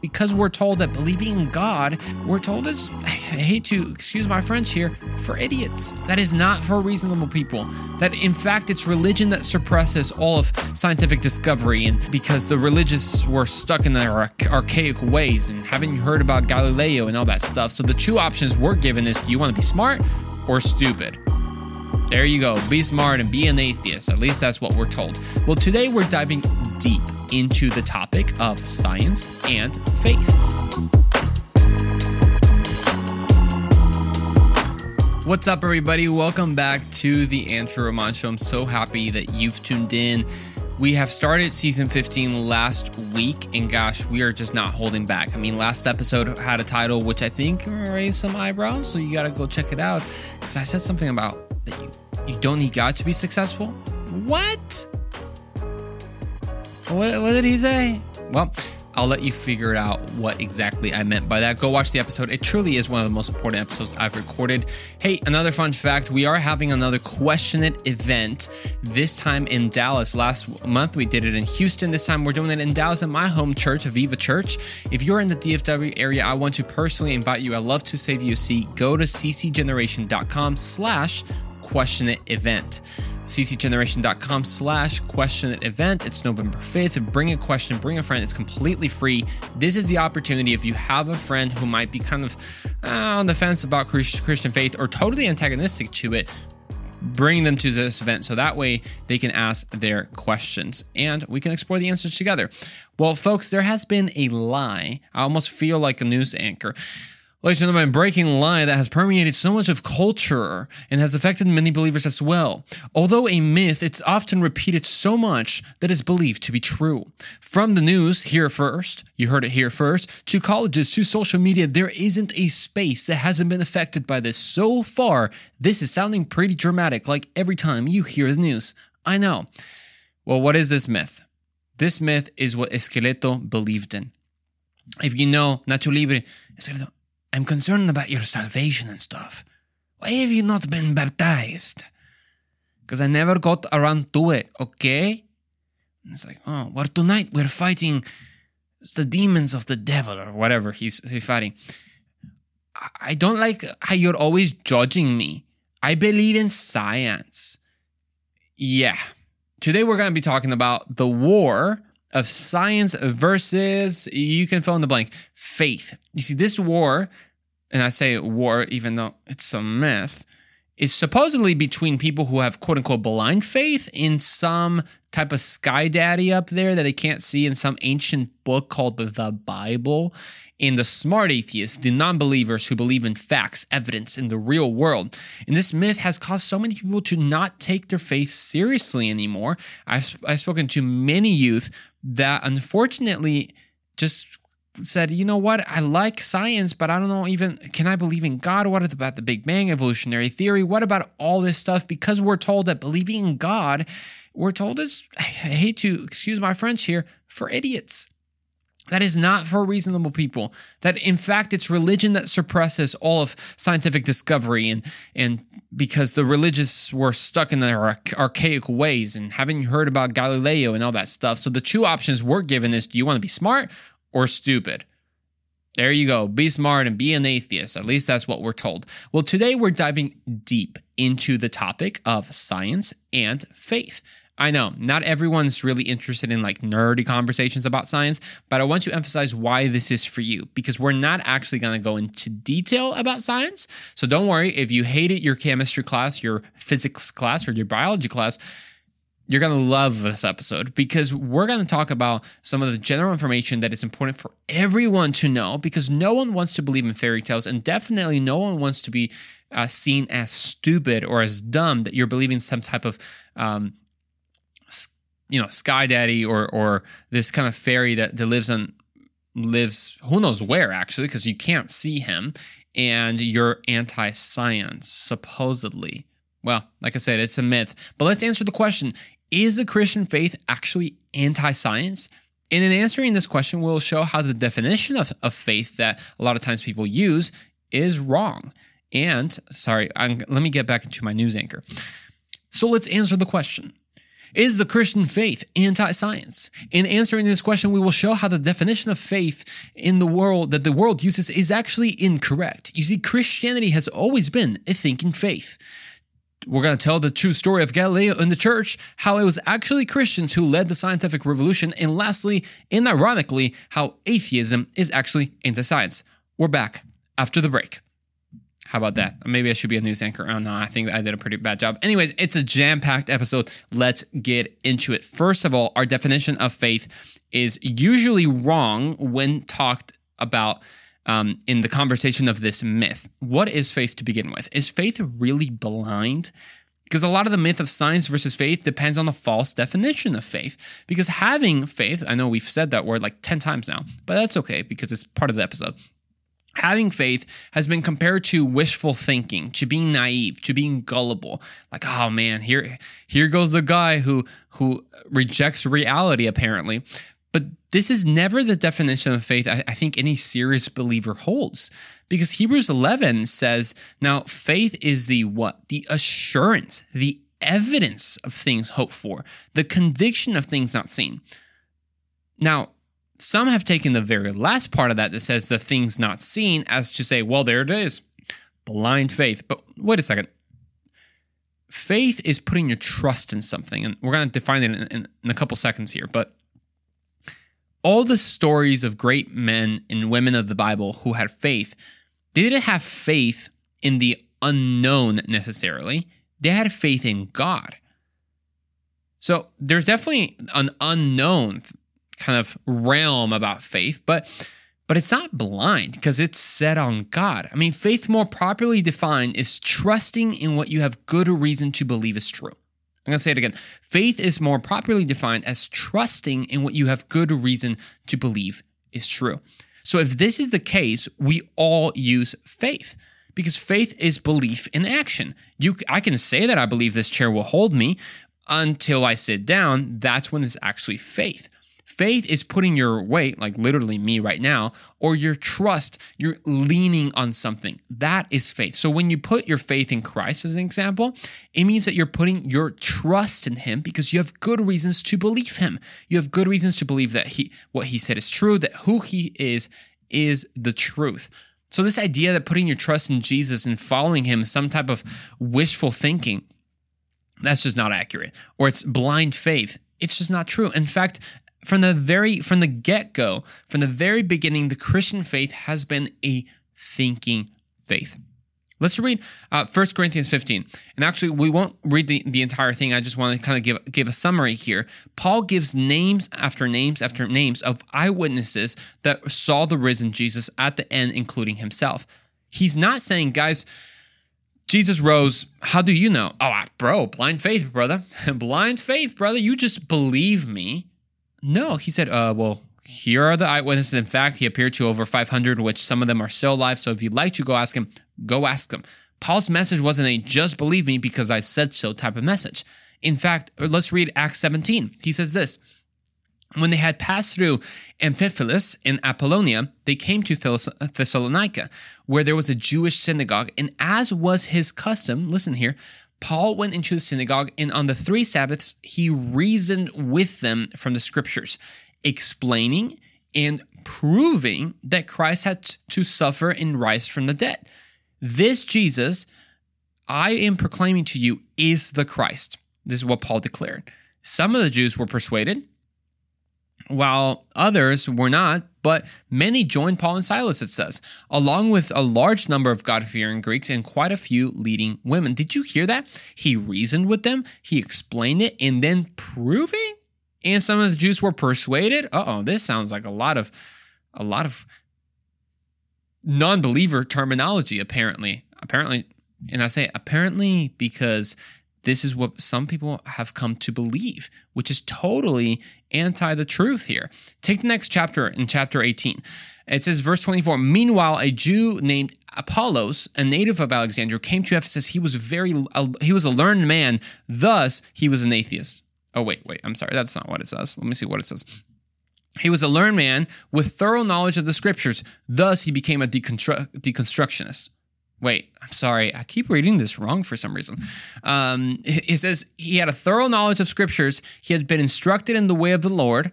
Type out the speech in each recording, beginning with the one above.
because we're told that believing in God, we're told is, I hate to excuse my French here, for idiots. That is not for reasonable people. That in fact, it's religion that suppresses all of scientific discovery, and because the religious were stuck in their archaic ways, and haven't heard about Galileo and all that stuff? So the two options we're given is do you want to be smart or stupid? There you go. Be smart and be an atheist. At least that's what we're told. Well, today we're diving deep into the topic of science and faith. What's up, everybody? Welcome back to the Andrew Roman Show. I'm so happy that you've tuned in. We have started season 15 last week, and gosh, we are just not holding back. I mean, last episode had a title which I think raised some eyebrows, so you gotta go check it out. Because I said something about that you, you don't need God to be successful. What? What, what did he say? Well, I'll let you figure out what exactly I meant by that. Go watch the episode. It truly is one of the most important episodes I've recorded. Hey, another fun fact we are having another Question It event, this time in Dallas. Last month we did it in Houston. This time we're doing it in Dallas at my home church, Viva Church. If you're in the DFW area, I want to personally invite you. I love to save you a seat. Go to ccgeneration.com slash question it event ccgeneration.com slash question event. It's November 5th. Bring a question, bring a friend. It's completely free. This is the opportunity if you have a friend who might be kind of uh, on the fence about Christian faith or totally antagonistic to it, bring them to this event so that way they can ask their questions and we can explore the answers together. Well, folks, there has been a lie. I almost feel like a news anchor. Ladies and gentlemen, breaking lie that has permeated so much of culture and has affected many believers as well. Although a myth, it's often repeated so much that it's believed to be true. From the news, here first, you heard it here first, to colleges, to social media, there isn't a space that hasn't been affected by this. So far, this is sounding pretty dramatic, like every time you hear the news. I know. Well, what is this myth? This myth is what Esqueleto believed in. If you know Nacho Libre, Esqueleto, I'm concerned about your salvation and stuff. Why have you not been baptized? Because I never got around to it, okay? And it's like, oh, well, tonight we're fighting the demons of the devil or whatever he's, he's fighting. I don't like how you're always judging me. I believe in science. Yeah. Today we're going to be talking about the war of science versus, you can fill in the blank, faith. You see, this war, and I say war even though it's a myth, is supposedly between people who have quote unquote blind faith in some type of sky daddy up there that they can't see in some ancient book called the Bible, and the smart atheists, the non believers who believe in facts, evidence in the real world. And this myth has caused so many people to not take their faith seriously anymore. I've, I've spoken to many youth that unfortunately just said, you know what, I like science, but I don't know even, can I believe in God? What about the Big Bang, evolutionary theory? What about all this stuff? Because we're told that believing in God, we're told is, I hate to excuse my French here, for idiots. That is not for reasonable people. That in fact, it's religion that suppresses all of scientific discovery, and and because the religious were stuck in their archaic ways, and haven't heard about Galileo and all that stuff. So the two options we're given is: do you want to be smart or stupid? There you go. Be smart and be an atheist. At least that's what we're told. Well, today we're diving deep into the topic of science and faith. I know not everyone's really interested in like nerdy conversations about science, but I want to emphasize why this is for you because we're not actually going to go into detail about science. So don't worry if you hated your chemistry class, your physics class, or your biology class. You're going to love this episode because we're going to talk about some of the general information that is important for everyone to know because no one wants to believe in fairy tales and definitely no one wants to be uh, seen as stupid or as dumb that you're believing some type of um, you know sky daddy or or this kind of fairy that, that lives on lives who knows where actually because you can't see him and you're anti-science supposedly. Well like i said it's a myth but let's answer the question is the christian faith actually anti-science and in answering this question we'll show how the definition of, of faith that a lot of times people use is wrong and sorry I'm, let me get back into my news anchor so let's answer the question Is the Christian faith anti science? In answering this question, we will show how the definition of faith in the world that the world uses is actually incorrect. You see, Christianity has always been a thinking faith. We're going to tell the true story of Galileo and the church, how it was actually Christians who led the scientific revolution, and lastly, and ironically, how atheism is actually anti science. We're back after the break. How about that? Maybe I should be a news anchor. Oh no, I think I did a pretty bad job. Anyways, it's a jam packed episode. Let's get into it. First of all, our definition of faith is usually wrong when talked about um, in the conversation of this myth. What is faith to begin with? Is faith really blind? Because a lot of the myth of science versus faith depends on the false definition of faith. Because having faith, I know we've said that word like 10 times now, but that's okay because it's part of the episode. Having faith has been compared to wishful thinking, to being naive, to being gullible. Like, oh man, here here goes the guy who who rejects reality apparently. But this is never the definition of faith I, I think any serious believer holds. Because Hebrews 11 says, now faith is the what? The assurance, the evidence of things hoped for, the conviction of things not seen. Now, some have taken the very last part of that that says the things not seen as to say, well, there it is, blind faith. But wait a second. Faith is putting your trust in something, and we're going to define it in, in, in a couple seconds here. But all the stories of great men and women of the Bible who had faith, they didn't have faith in the unknown necessarily. They had faith in God. So there's definitely an unknown kind of realm about faith, but but it's not blind because it's set on God. I mean, faith more properly defined is trusting in what you have good reason to believe is true. I'm going to say it again. Faith is more properly defined as trusting in what you have good reason to believe is true. So if this is the case, we all use faith because faith is belief in action. You I can say that I believe this chair will hold me until I sit down. That's when it's actually faith. Faith is putting your weight, like literally me right now, or your trust, you're leaning on something. That is faith. So when you put your faith in Christ as an example, it means that you're putting your trust in him because you have good reasons to believe him. You have good reasons to believe that he what he said is true, that who he is is the truth. So this idea that putting your trust in Jesus and following him is some type of wishful thinking, that's just not accurate. Or it's blind faith. It's just not true. In fact, from the very from the get-go from the very beginning the christian faith has been a thinking faith let's read uh, 1 corinthians 15 and actually we won't read the, the entire thing i just want to kind of give, give a summary here paul gives names after names after names of eyewitnesses that saw the risen jesus at the end including himself he's not saying guys Jesus rose. How do you know? Oh, bro, blind faith, brother. blind faith, brother. You just believe me no, he said, uh, well, here are the eyewitnesses. In fact, he appeared to over 500, which some of them are still alive. So if you'd like to go ask him, go ask him. Paul's message wasn't a just believe me because I said so type of message. In fact, let's read Acts 17. He says this When they had passed through Amphipolis in Apollonia, they came to Thessalonica, where there was a Jewish synagogue. And as was his custom, listen here, Paul went into the synagogue, and on the three Sabbaths, he reasoned with them from the scriptures, explaining and proving that Christ had to suffer and rise from the dead. This Jesus I am proclaiming to you is the Christ. This is what Paul declared. Some of the Jews were persuaded, while others were not, but many joined Paul and Silas, it says, along with a large number of God fearing Greeks and quite a few leading women. Did you hear that? He reasoned with them, he explained it, and then proving? And some of the Jews were persuaded. Uh oh, this sounds like a lot of, a lot of non believer terminology, apparently. Apparently, and I say apparently because this is what some people have come to believe, which is totally anti the truth here. Take the next chapter in chapter 18. It says, verse 24 Meanwhile, a Jew named Apollos, a native of Alexandria, came to Ephesus. He was very, he was a learned man. Thus, he was an atheist. Oh, wait, wait, I'm sorry. That's not what it says. Let me see what it says. He was a learned man with thorough knowledge of the scriptures. Thus, he became a deconstru- deconstructionist. Wait, I'm sorry. I keep reading this wrong for some reason. Um, it says he had a thorough knowledge of scriptures. He had been instructed in the way of the Lord,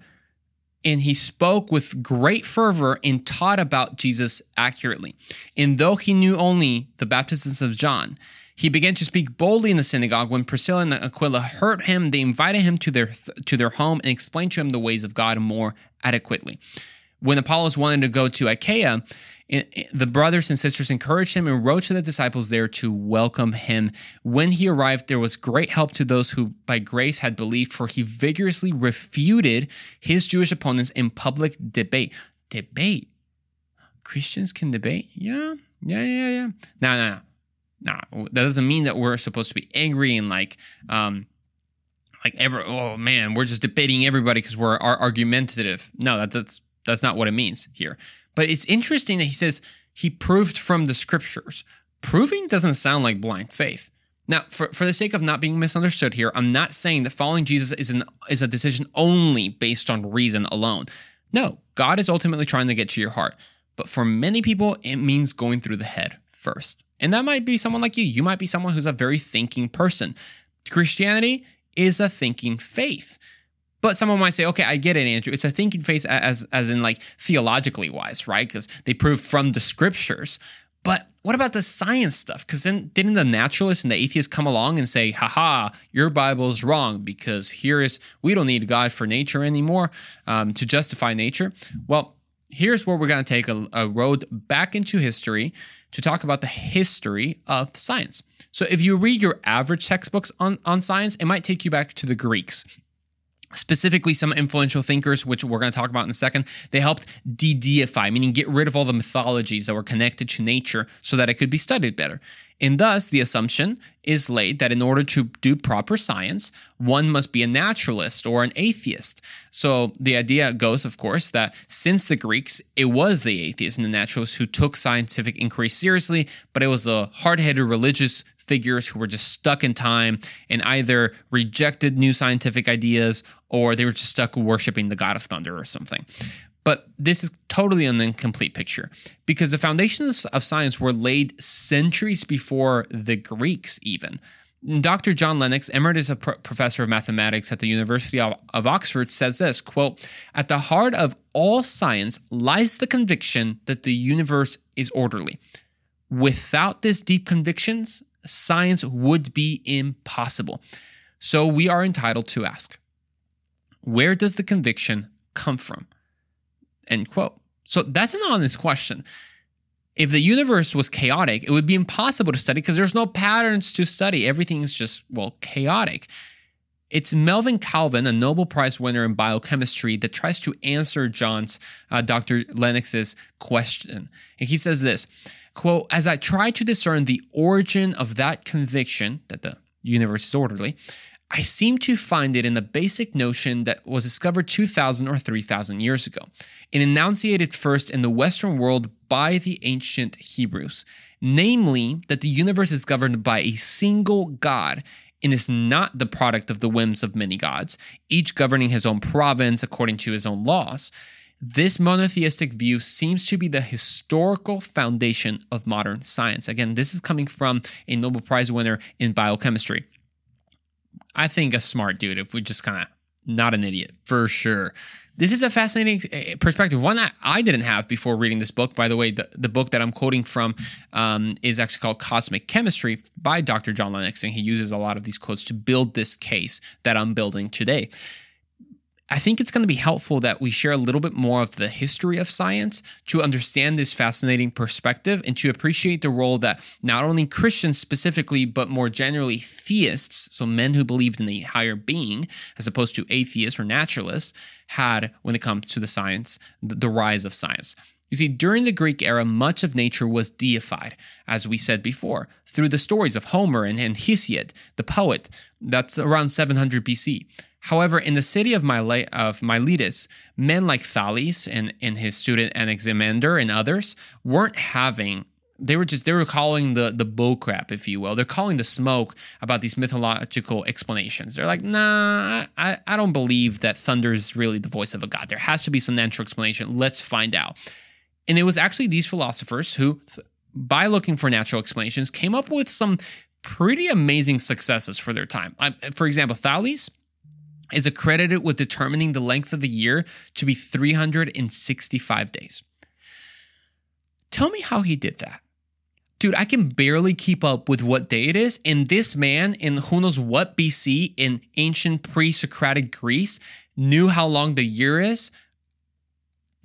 and he spoke with great fervor and taught about Jesus accurately. And though he knew only the baptisms of John, he began to speak boldly in the synagogue. When Priscilla and Aquila heard him, they invited him to their to their home and explained to him the ways of God more adequately. When Apollos wanted to go to Achaia, the brothers and sisters encouraged him and wrote to the disciples there to welcome him. When he arrived, there was great help to those who by grace had believed, for he vigorously refuted his Jewish opponents in public debate. Debate? Christians can debate? Yeah, yeah, yeah, yeah. No, no, no. No, that doesn't mean that we're supposed to be angry and like, um, like ever. Oh man, we're just debating everybody because we're argumentative. No, that, that's that's not what it means here. But it's interesting that he says he proved from the scriptures. Proving doesn't sound like blind faith. Now, for, for the sake of not being misunderstood here, I'm not saying that following Jesus is an is a decision only based on reason alone. No, God is ultimately trying to get to your heart. But for many people, it means going through the head first. And that might be someone like you. You might be someone who's a very thinking person. Christianity is a thinking faith. But someone might say, okay, I get it, Andrew. It's a thinking phase as as in like theologically wise, right? Because they prove from the scriptures. But what about the science stuff? Because then didn't the naturalists and the atheists come along and say, haha, your Bible's wrong because here is, we don't need God for nature anymore um, to justify nature? Well, here's where we're going to take a, a road back into history to talk about the history of science. So if you read your average textbooks on, on science, it might take you back to the Greeks specifically some influential thinkers, which we're going to talk about in a second, they helped de deify, meaning get rid of all the mythologies that were connected to nature so that it could be studied better. And thus, the assumption is laid that in order to do proper science, one must be a naturalist or an atheist. So the idea goes, of course, that since the Greeks, it was the atheists and the naturalists who took scientific inquiry seriously, but it was the hard headed religious figures who were just stuck in time and either rejected new scientific ideas or they were just stuck worshiping the god of thunder or something. But this is totally an incomplete picture because the foundations of science were laid centuries before the Greeks, even. Dr. John Lennox, emeritus professor of mathematics at the University of, Oxford, says this quote, At the heart of all science lies the conviction that the universe is orderly. Without this deep convictions, science would be impossible. So we are entitled to ask, where does the conviction come from? End quote. So that's an honest question. If the universe was chaotic, it would be impossible to study because there's no patterns to study. Everything is just, well, chaotic. It's Melvin Calvin, a Nobel Prize winner in biochemistry, that tries to answer John's, uh, Dr. Lennox's question. And he says this quote, as I try to discern the origin of that conviction that the universe is orderly, I seem to find it in the basic notion that was discovered 2,000 or 3,000 years ago, and enunciated first in the Western world by the ancient Hebrews, namely that the universe is governed by a single God and is not the product of the whims of many gods, each governing his own province according to his own laws. This monotheistic view seems to be the historical foundation of modern science. Again, this is coming from a Nobel Prize winner in biochemistry. I think a smart dude, if we just kind of not an idiot for sure. This is a fascinating eh, perspective, one that I didn't have before reading this book. By the way, the, the book that I'm quoting from um, is actually called Cosmic Chemistry by Dr. John Lennox, and he uses a lot of these quotes to build this case that I'm building today. I think it's going to be helpful that we share a little bit more of the history of science to understand this fascinating perspective and to appreciate the role that not only Christians specifically, but more generally theists, so men who believed in a higher being, as opposed to atheists or naturalists, had when it comes to the science, the rise of science. You see, during the Greek era, much of nature was deified, as we said before, through the stories of Homer and, and Hesiod, the poet. That's around 700 BC. However, in the city of, of Miletus, men like Thales and, and his student Anaximander and others weren't having they were just they were calling the the bullcrap, if you will. They're calling the smoke about these mythological explanations. They're like, nah, I, I don't believe that thunder is really the voice of a god. There has to be some natural explanation. Let's find out. And it was actually these philosophers who by looking for natural explanations, came up with some pretty amazing successes for their time. For example, Thales is accredited with determining the length of the year to be 365 days. Tell me how he did that. Dude, I can barely keep up with what day it is. And this man in who knows what BC in ancient pre Socratic Greece knew how long the year is.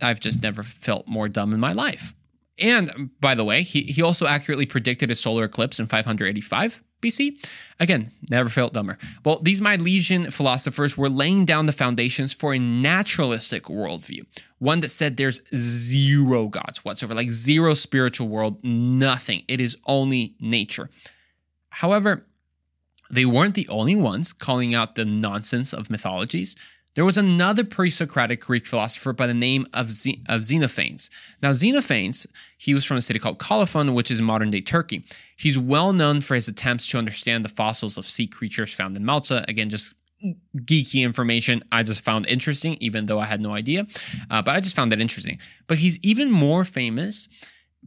I've just never felt more dumb in my life. And um, by the way, he, he also accurately predicted a solar eclipse in 585 BC. Again, never felt dumber. Well, these Milesian philosophers were laying down the foundations for a naturalistic worldview, one that said there's zero gods whatsoever, like zero spiritual world, nothing. It is only nature. However, they weren't the only ones calling out the nonsense of mythologies. There was another pre Socratic Greek philosopher by the name of, of Xenophanes. Now, Xenophanes, he was from a city called Colophon, which is modern day Turkey. He's well known for his attempts to understand the fossils of sea creatures found in Malta. Again, just geeky information I just found interesting, even though I had no idea. Uh, but I just found that interesting. But he's even more famous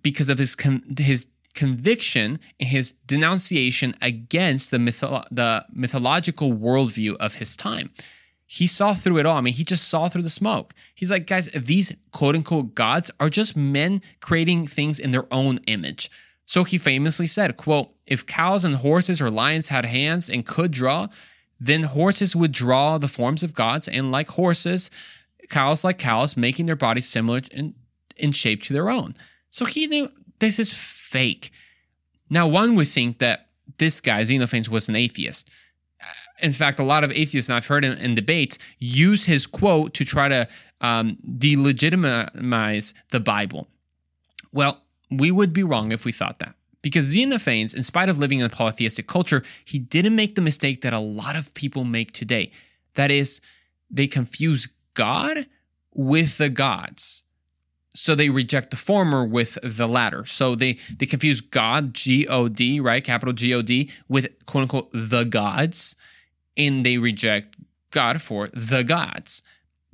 because of his con- his conviction and his denunciation against the, the mythological worldview of his time he saw through it all. I mean, he just saw through the smoke. He's like, guys, these quote unquote gods are just men creating things in their own image. So he famously said, quote, if cows and horses or lions had hands and could draw, then horses would draw the forms of gods, and like horses, cows like cows, making their bodies similar in, in shape to their own. So he knew this is fake. Now, one would think that this guy, Xenophanes, was an atheist in fact, a lot of atheists, and I've heard in, in debates, use his quote to try to um, delegitimize the Bible. Well, we would be wrong if we thought that. Because Xenophanes, in spite of living in a polytheistic culture, he didn't make the mistake that a lot of people make today. That is, they confuse God with the gods. So they reject the former with the latter. So they, they confuse God, G O D, right? Capital G O D, with quote unquote the gods and they reject God for the gods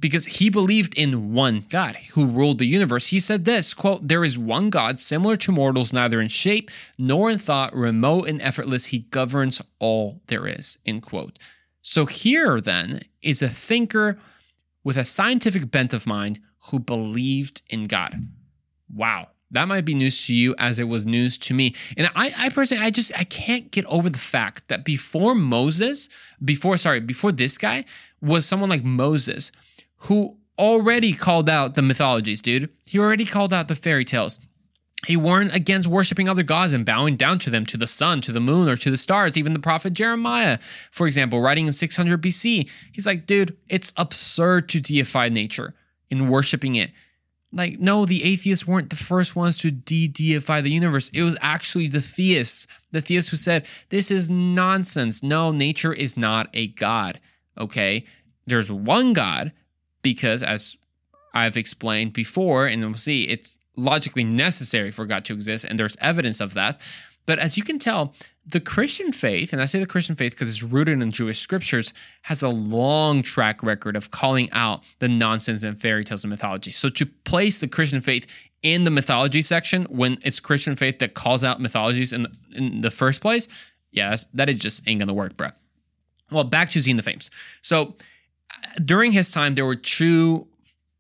because he believed in one God who ruled the universe. He said this quote, There is one God similar to mortals, neither in shape nor in thought, remote and effortless. He governs all there is. End quote. So here then is a thinker with a scientific bent of mind who believed in God. Wow. That might be news to you as it was news to me. And I, I personally, I just, I can't get over the fact that before Moses, before, sorry, before this guy was someone like Moses who already called out the mythologies, dude. He already called out the fairy tales. He warned against worshiping other gods and bowing down to them, to the sun, to the moon, or to the stars. Even the prophet Jeremiah, for example, writing in 600 BC, he's like, dude, it's absurd to deify nature in worshiping it. Like, no, the atheists weren't the first ones to de deify the universe. It was actually the theists, the theists who said, this is nonsense. No, nature is not a God. Okay. There's one God because, as I've explained before, and we'll see, it's logically necessary for God to exist, and there's evidence of that. But as you can tell, the Christian faith, and I say the Christian faith because it's rooted in Jewish scriptures, has a long track record of calling out the nonsense and fairy tales and mythology. So to place the Christian faith in the mythology section when it's Christian faith that calls out mythologies in the, in the first place, yeah, that is just ain't gonna work, bro. Well, back to Xenophanes. So uh, during his time, there were two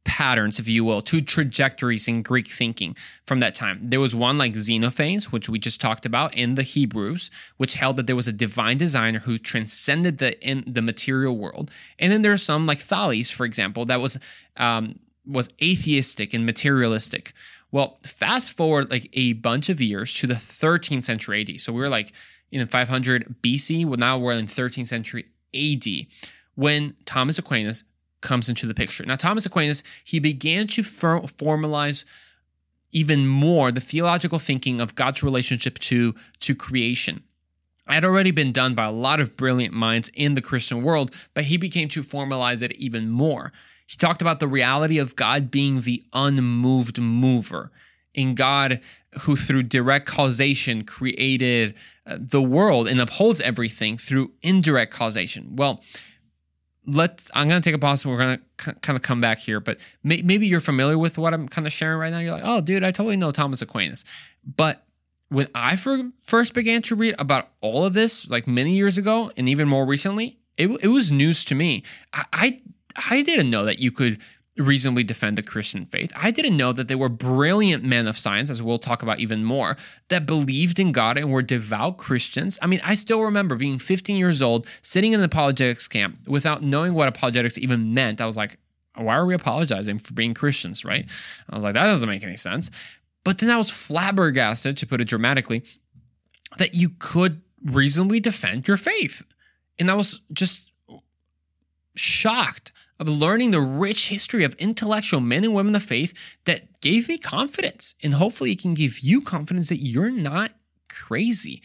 patterns, if you will, two trajectories in Greek thinking from that time. There was one like Xenophanes, which we just talked about in the Hebrews, which held that there was a divine designer who transcended the in the material world. And then there's some like Thales, for example, that was um, was atheistic and materialistic. Well, fast forward like a bunch of years to the 13th century AD. So we were like in 500 BC. Well, now we're in 13th century AD when Thomas Aquinas comes into the picture. Now, Thomas Aquinas, he began to for- formalize even more the theological thinking of God's relationship to, to creation. It had already been done by a lot of brilliant minds in the Christian world, but he became to formalize it even more. He talked about the reality of God being the unmoved mover, in God who, through direct causation, created uh, the world and upholds everything through indirect causation. Well, let's i'm going to take a pause and we're going to kind of come back here but may, maybe you're familiar with what i'm kind of sharing right now you're like oh dude i totally know thomas aquinas but when I first began to read about all of this, like many years ago, and even more recently, it, it was news to me. I, I I didn't know that you could reasonably defend the Christian faith. I didn't know that they were brilliant men of science, as we'll talk about even more, that believed in God and were devout Christians. I mean, I still remember being 15 years old, sitting in the apologetics camp without knowing what apologetics even meant. I was like, why are we apologizing for being Christians, right? I was like, that doesn't make any sense. But then I was flabbergasted, to put it dramatically, that you could reasonably defend your faith. And I was just shocked of learning the rich history of intellectual men and women of faith that gave me confidence. And hopefully, it can give you confidence that you're not crazy.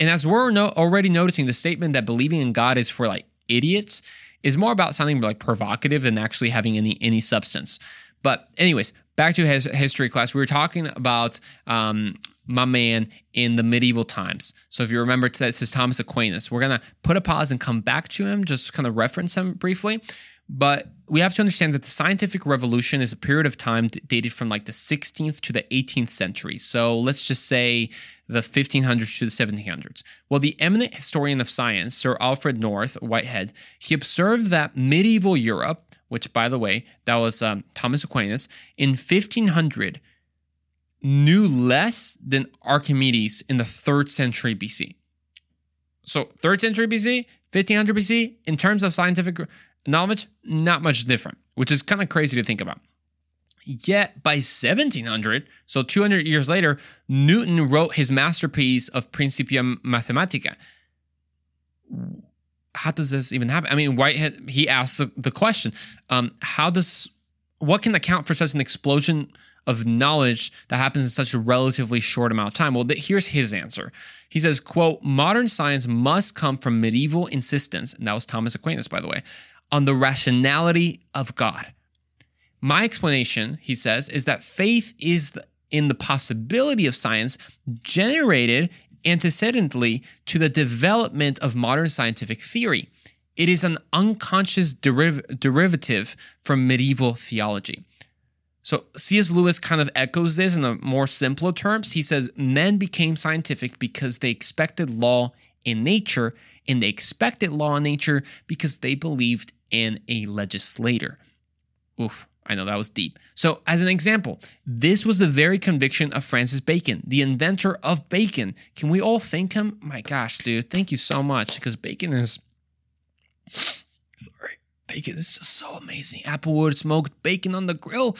And as we're no- already noticing, the statement that believing in God is for like idiots is more about sounding like provocative than actually having any any substance. But anyways, back to his history class, we were talking about um, my man in the medieval times. So if you remember, this is Thomas Aquinas. We're gonna put a pause and come back to him, just kind of reference him briefly. But we have to understand that the scientific revolution is a period of time dated from like the 16th to the 18th century. So let's just say the 1500s to the 1700s. Well, the eminent historian of science, Sir Alfred North Whitehead, he observed that medieval Europe which, by the way, that was um, Thomas Aquinas, in 1500 knew less than Archimedes in the third century BC. So, third century BC, 1500 BC, in terms of scientific knowledge, not much different, which is kind of crazy to think about. Yet by 1700, so 200 years later, Newton wrote his masterpiece of Principia Mathematica how does this even happen? I mean, Whitehead, he asked the, the question, um, how does, what can account for such an explosion of knowledge that happens in such a relatively short amount of time? Well, here's his answer. He says, quote, modern science must come from medieval insistence, and that was Thomas Aquinas, by the way, on the rationality of God. My explanation, he says, is that faith is in the possibility of science generated antecedently to the development of modern scientific theory. It is an unconscious deriv- derivative from medieval theology. So C.S. Lewis kind of echoes this in a more simpler terms. He says men became scientific because they expected law in nature, and they expected law in nature because they believed in a legislator. Oof. I know that was deep. So, as an example, this was the very conviction of Francis Bacon, the inventor of bacon. Can we all thank him? My gosh, dude, thank you so much because bacon is. Sorry. Bacon is just so amazing. Applewood smoked bacon on the grill.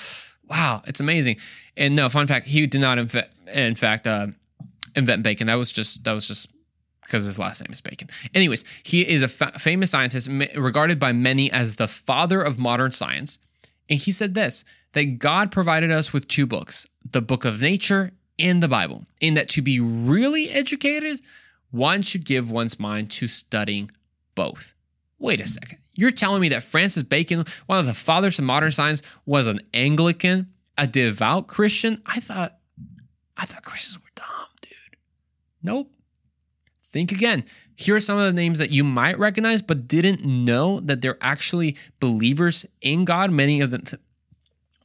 Wow, it's amazing. And no, fun fact, he did not, in, fa- in fact, uh, invent bacon. That was just that was just because his last name is Bacon. Anyways, he is a fa- famous scientist regarded by many as the father of modern science. And he said this that God provided us with two books, the book of nature and the Bible, in that to be really educated, one should give one's mind to studying both. Wait a second. You're telling me that Francis Bacon, one of the fathers of modern science, was an Anglican, a devout Christian? I thought I thought Christians were dumb, dude. Nope. Think again. Here are some of the names that you might recognize, but didn't know that they're actually believers in God. Many of them,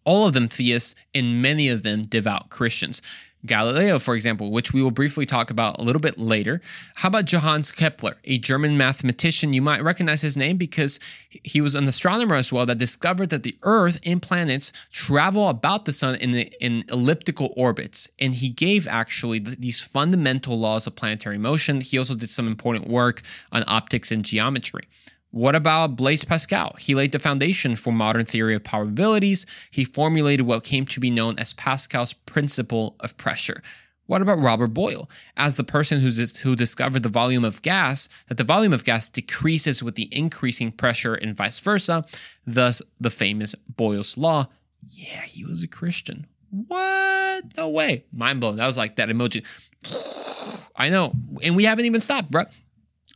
all of them theists, and many of them devout Christians. Galileo, for example, which we will briefly talk about a little bit later. How about Johannes Kepler, a German mathematician? You might recognize his name because he was an astronomer as well that discovered that the Earth and planets travel about the sun in, in elliptical orbits. And he gave actually these fundamental laws of planetary motion. He also did some important work on optics and geometry. What about Blaise Pascal? He laid the foundation for modern theory of probabilities. He formulated what came to be known as Pascal's principle of pressure. What about Robert Boyle? As the person who discovered the volume of gas, that the volume of gas decreases with the increasing pressure and vice versa, thus the famous Boyle's law. Yeah, he was a Christian. What? No way. Mind blown. That was like that emoji. I know. And we haven't even stopped, bro.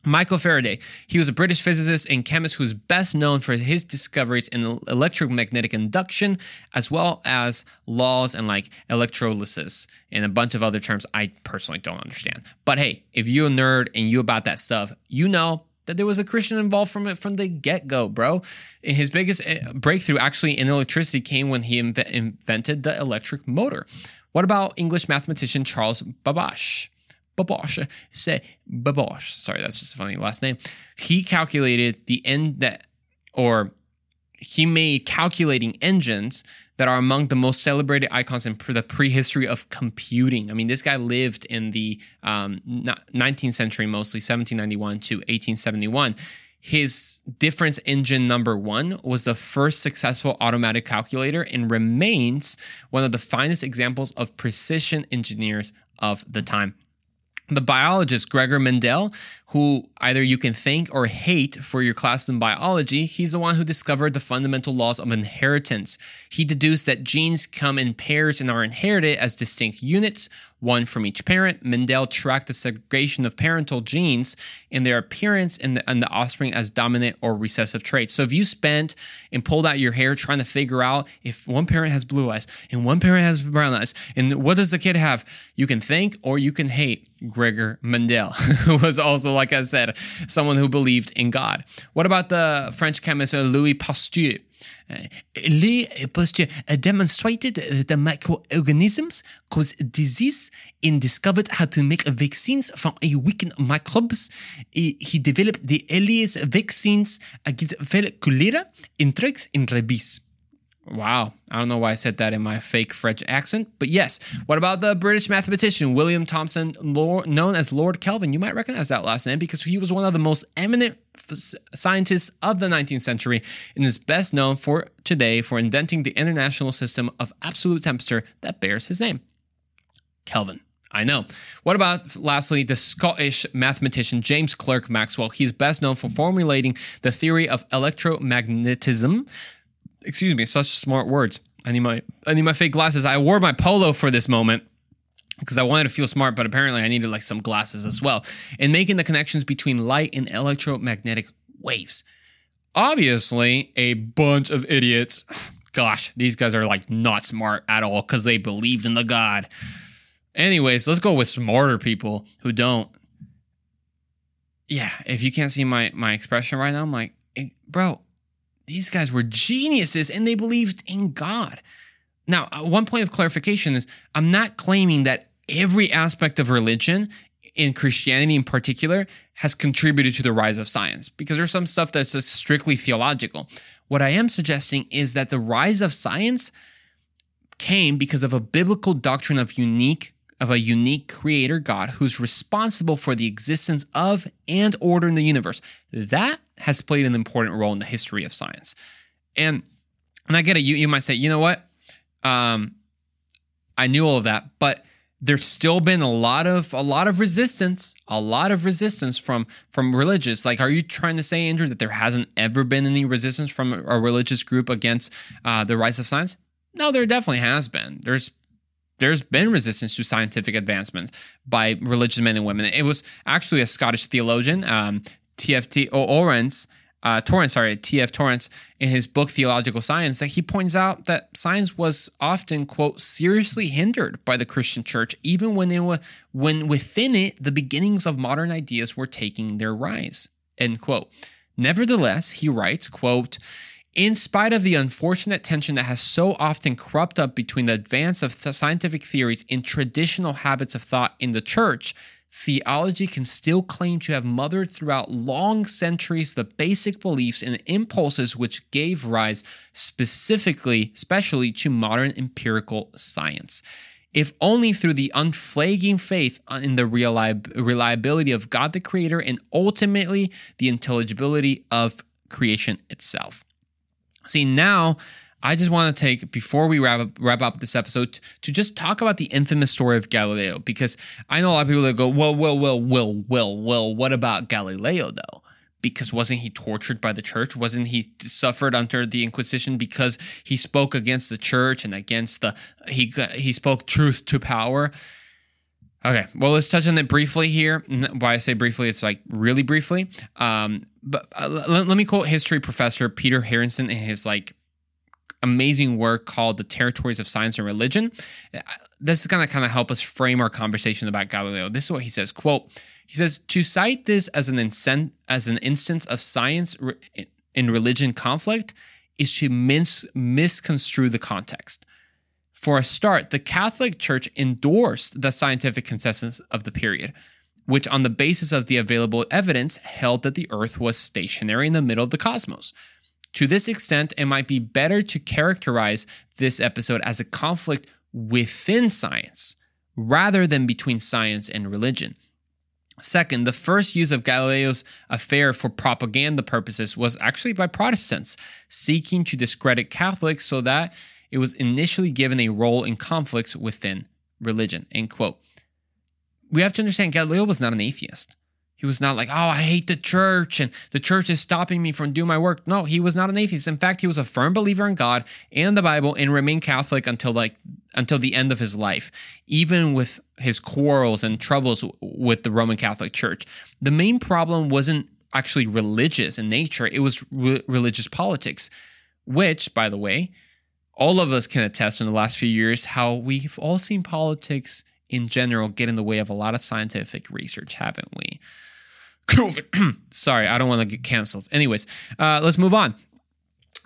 Michael Faraday. He was a British physicist and chemist who's best known for his discoveries in electromagnetic induction, as well as laws and like electrolysis and a bunch of other terms I personally don't understand. But hey, if you're a nerd and you about that stuff, you know that there was a Christian involved from it from the get go, bro. And his biggest eh, breakthrough actually in electricity came when he inv- invented the electric motor. What about English mathematician Charles Babbage? Babbage, say Babbage. Sorry, that's just a funny last name. He calculated the end that, or he made calculating engines that are among the most celebrated icons in the prehistory of computing. I mean, this guy lived in the um, 19th century, mostly 1791 to 1871. His difference engine number one was the first successful automatic calculator and remains one of the finest examples of precision engineers of the time the biologist Gregor Mendel, who either you can thank or hate for your class in biology, he's the one who discovered the fundamental laws of inheritance. He deduced that genes come in pairs and are inherited as distinct units, one from each parent. Mendel tracked the segregation of parental genes and their appearance in the, in the offspring as dominant or recessive traits. So if you spent and pulled out your hair trying to figure out if one parent has blue eyes and one parent has brown eyes, and what does the kid have, you can thank or you can hate Gregor Mendel, who was also, like I said, someone who believed in God. What about the French chemist uh, Louis Pasteur? Uh, Lee Pasteur uh, demonstrated that microorganisms cause disease and discovered how to make vaccines from a weakened microbes. He developed the earliest vaccines against cholera, and rabies. Wow. I don't know why I said that in my fake French accent, but yes. What about the British mathematician William Thomson, known as Lord Kelvin? You might recognize that last name because he was one of the most eminent scientists of the 19th century and is best known for today for inventing the international system of absolute temperature that bears his name. Kelvin. I know. What about, lastly, the Scottish mathematician James Clerk Maxwell? He's best known for formulating the theory of electromagnetism, excuse me, such smart words. I need my I need my fake glasses. I wore my polo for this moment because I wanted to feel smart, but apparently I needed like some glasses as well. And making the connections between light and electromagnetic waves. Obviously, a bunch of idiots. Gosh, these guys are like not smart at all because they believed in the God. Anyways, let's go with smarter people who don't. Yeah, if you can't see my my expression right now, I'm like, bro, these guys were geniuses and they believed in God. Now, uh, one point of clarification is I'm not claiming that every aspect of religion, in Christianity in particular, has contributed to the rise of science because there's some stuff that's just strictly theological. What I am suggesting is that the rise of science came because of a biblical doctrine of unique of a unique creator God who's responsible for the existence of and order in the universe. That has played an important role in the history of science. And and I get it, you, you might say, you know what? Um, I knew all of that, but there's still been a lot of a lot of resistance, a lot of resistance from from religious. Like, are you trying to say, Andrew, that there hasn't ever been any resistance from a religious group against uh, the rise of science? No, there definitely has been. There's there's been resistance to scientific advancement by religious men and women. It was actually a Scottish theologian, um, TFT Torrance, uh, Torrance, sorry, T.F. Torrance, in his book Theological Science, that he points out that science was often, quote, seriously hindered by the Christian church, even when they were, when within it the beginnings of modern ideas were taking their rise, end quote. Nevertheless, he writes, quote, in spite of the unfortunate tension that has so often cropped up between the advance of scientific theories and traditional habits of thought in the church, theology can still claim to have mothered throughout long centuries the basic beliefs and impulses which gave rise specifically, especially to modern empirical science. If only through the unflagging faith in the reliability of God the Creator and ultimately the intelligibility of creation itself. See, now I just want to take, before we wrap up, wrap up this episode, to just talk about the infamous story of Galileo, because I know a lot of people that go, well, well, well, well, well, well, what about Galileo though? Because wasn't he tortured by the church? Wasn't he suffered under the Inquisition because he spoke against the church and against the he he spoke truth to power? Okay, well, let's touch on it briefly here. Why I say briefly, it's like really briefly. Um, but uh, let, let, me quote history professor Peter Harrison in his like amazing work called "The Territories of Science and Religion." This is gonna kind of help us frame our conversation about Galileo. This is what he says: "Quote." He says to cite this as an as an instance of science in religion conflict is to mis- misconstrue the context. For a start, the Catholic Church endorsed the scientific consensus of the period, which, on the basis of the available evidence, held that the Earth was stationary in the middle of the cosmos. To this extent, it might be better to characterize this episode as a conflict within science rather than between science and religion. Second, the first use of Galileo's affair for propaganda purposes was actually by Protestants, seeking to discredit Catholics so that it was initially given a role in conflicts within religion. End quote. We have to understand Galileo was not an atheist. He was not like, oh, I hate the church and the church is stopping me from doing my work. No, he was not an atheist. In fact, he was a firm believer in God and the Bible and remained Catholic until like until the end of his life, even with his quarrels and troubles with the Roman Catholic Church. The main problem wasn't actually religious in nature, it was re- religious politics, which, by the way, all of us can attest in the last few years how we've all seen politics in general get in the way of a lot of scientific research, haven't we? Sorry, I don't want to get canceled. Anyways, uh, let's move on.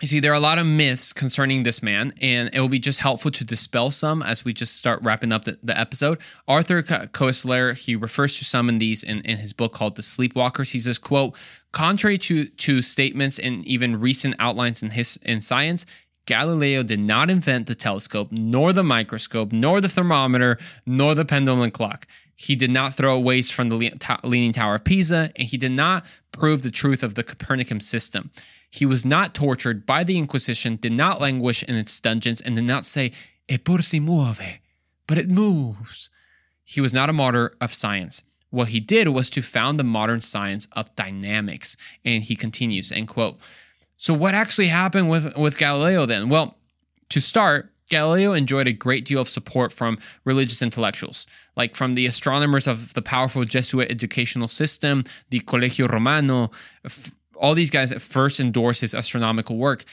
You see, there are a lot of myths concerning this man, and it will be just helpful to dispel some as we just start wrapping up the, the episode. Arthur Koestler, he refers to some of these in, in his book called The Sleepwalkers. He says, quote, contrary to, to statements and even recent outlines in, his, in science, Galileo did not invent the telescope, nor the microscope, nor the thermometer, nor the pendulum clock. He did not throw waste from the Leaning Tower of Pisa, and he did not prove the truth of the Copernican system. He was not tortured by the Inquisition, did not languish in its dungeons, and did not say, Eppur si muove, but it moves. He was not a martyr of science. What he did was to found the modern science of dynamics. And he continues, end quote. So, what actually happened with, with Galileo then? Well, to start, Galileo enjoyed a great deal of support from religious intellectuals, like from the astronomers of the powerful Jesuit educational system, the Collegio Romano. All these guys at first endorsed his astronomical work.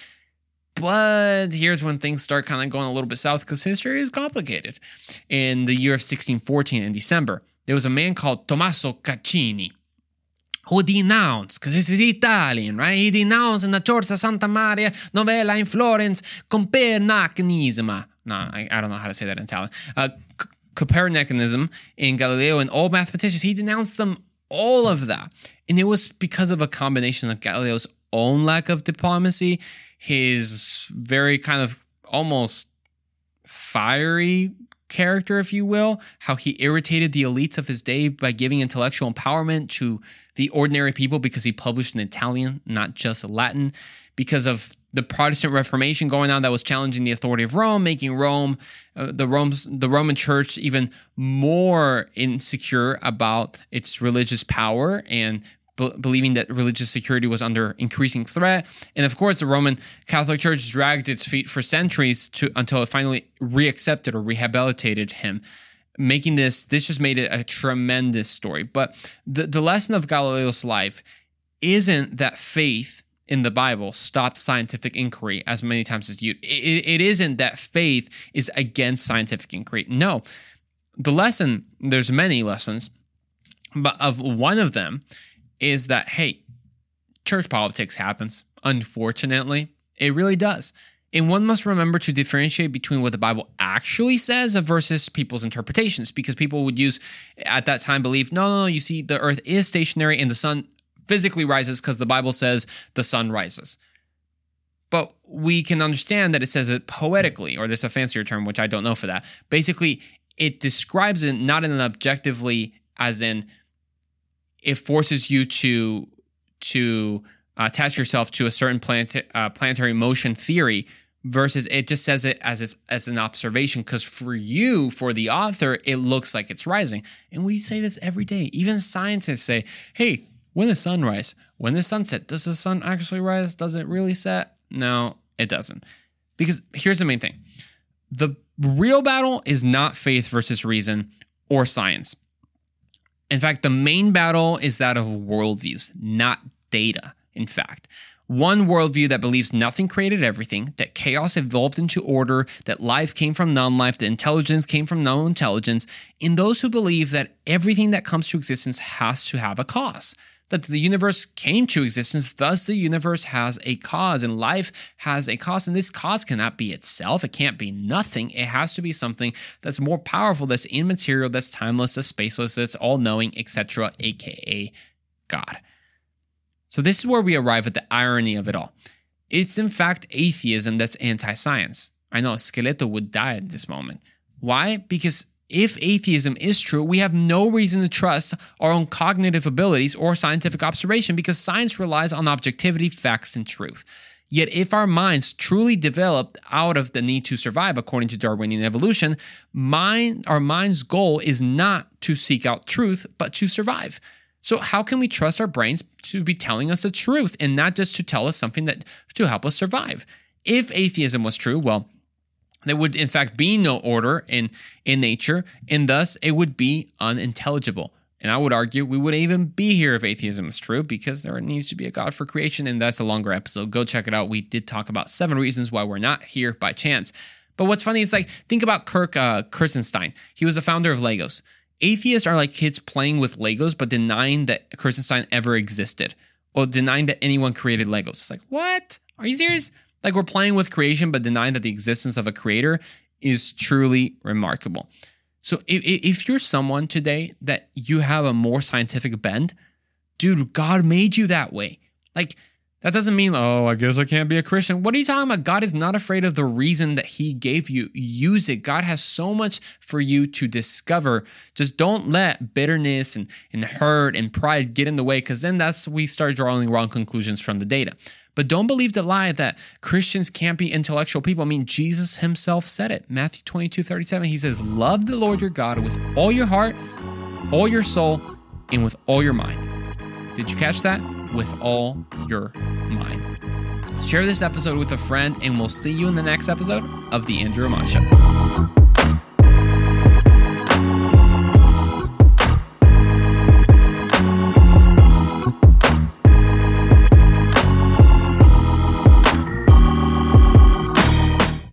But here's when things start kind of going a little bit south because history is complicated. In the year of 1614, in December, there was a man called Tommaso Caccini who denounced, because this is Italian, right? He denounced in the Church of Santa Maria Novella in Florence Copernicanism. No, I, I, don't know how to say that in Italian. Uh, Copernicanism in Galileo and all mathematicians. He denounced them, all of that. And it was because of a combination of Galileo's own lack of diplomacy, his very kind of almost fiery character, if you will, how he irritated the elites of his day by giving intellectual empowerment to the ordinary people because he published in Italian, not just Latin, because of the Protestant Reformation going on that was challenging the authority of Rome, making Rome, uh, the Rome's, the Roman Church, even more insecure about its religious power and believing that religious security was under increasing threat. And of course, the Roman Catholic Church dragged its feet for centuries to until it finally reaccepted or rehabilitated him. Making this, this just made it a tremendous story. But the, the lesson of Galileo's life isn't that faith in the Bible stopped scientific inquiry as many times as you. It, it isn't that faith is against scientific inquiry. No, the lesson, there's many lessons, but of one of them is that, hey, church politics happens. Unfortunately, it really does. And one must remember to differentiate between what the Bible actually says versus people's interpretations, because people would use at that time believe, no, no, no, you see, the earth is stationary and the sun physically rises because the Bible says the sun rises. But we can understand that it says it poetically, or there's a fancier term, which I don't know for that. Basically, it describes it not in an objectively, as in it forces you to to attach yourself to a certain uh, planetary motion theory versus it just says it as as an observation. Because for you for the author it looks like it's rising. And we say this every day. Even scientists say hey when the sun rise when the sunset does the sun actually rise? Does it really set? No it doesn't. Because here's the main thing. The real battle is not faith versus reason or science in fact, the main battle is that of worldviews, not data. In fact, One worldview that believes nothing created everything, that chaos evolved into order, that life came from non life, that intelligence came from no intelligence, in those who believe that everything that comes to existence has to have a cause. That the universe came to existence, thus the universe has a cause and life has a cause. And this cause cannot be itself, it can't be nothing. It has to be something that's more powerful, that's immaterial, that's timeless, that's spaceless, that's all knowing, etc., aka God. So, this is where we arrive at the irony of it all. It's in fact atheism that's anti science. I know Skeleto would die at this moment. Why? Because if atheism is true, we have no reason to trust our own cognitive abilities or scientific observation because science relies on objectivity, facts, and truth. Yet, if our minds truly developed out of the need to survive, according to Darwinian evolution, mind, our mind's goal is not to seek out truth, but to survive. So how can we trust our brains to be telling us the truth and not just to tell us something that to help us survive? If atheism was true, well, there would in fact be no order in in nature, and thus it would be unintelligible. And I would argue we wouldn't even be here if atheism is true because there needs to be a God for creation, and that's a longer episode. Go check it out. We did talk about seven reasons why we're not here by chance. But what's funny is like think about Kirk uh, Kerstenstein. He was the founder of Legos. Atheists are like kids playing with Legos but denying that Kerstenstein ever existed or denying that anyone created Legos. It's like, what? Are you serious? Like we're playing with creation but denying that the existence of a creator is truly remarkable. So if, if you're someone today that you have a more scientific bend, dude, God made you that way. Like that doesn't mean, oh, I guess I can't be a Christian. What are you talking about? God is not afraid of the reason that He gave you. Use it. God has so much for you to discover. Just don't let bitterness and, and hurt and pride get in the way, because then that's we start drawing wrong conclusions from the data. But don't believe the lie that Christians can't be intellectual people. I mean, Jesus himself said it. Matthew 22, 37. He says, Love the Lord your God with all your heart, all your soul, and with all your mind. Did you catch that? With all your mind. Share this episode with a friend, and we'll see you in the next episode of The Andrew Roman Show.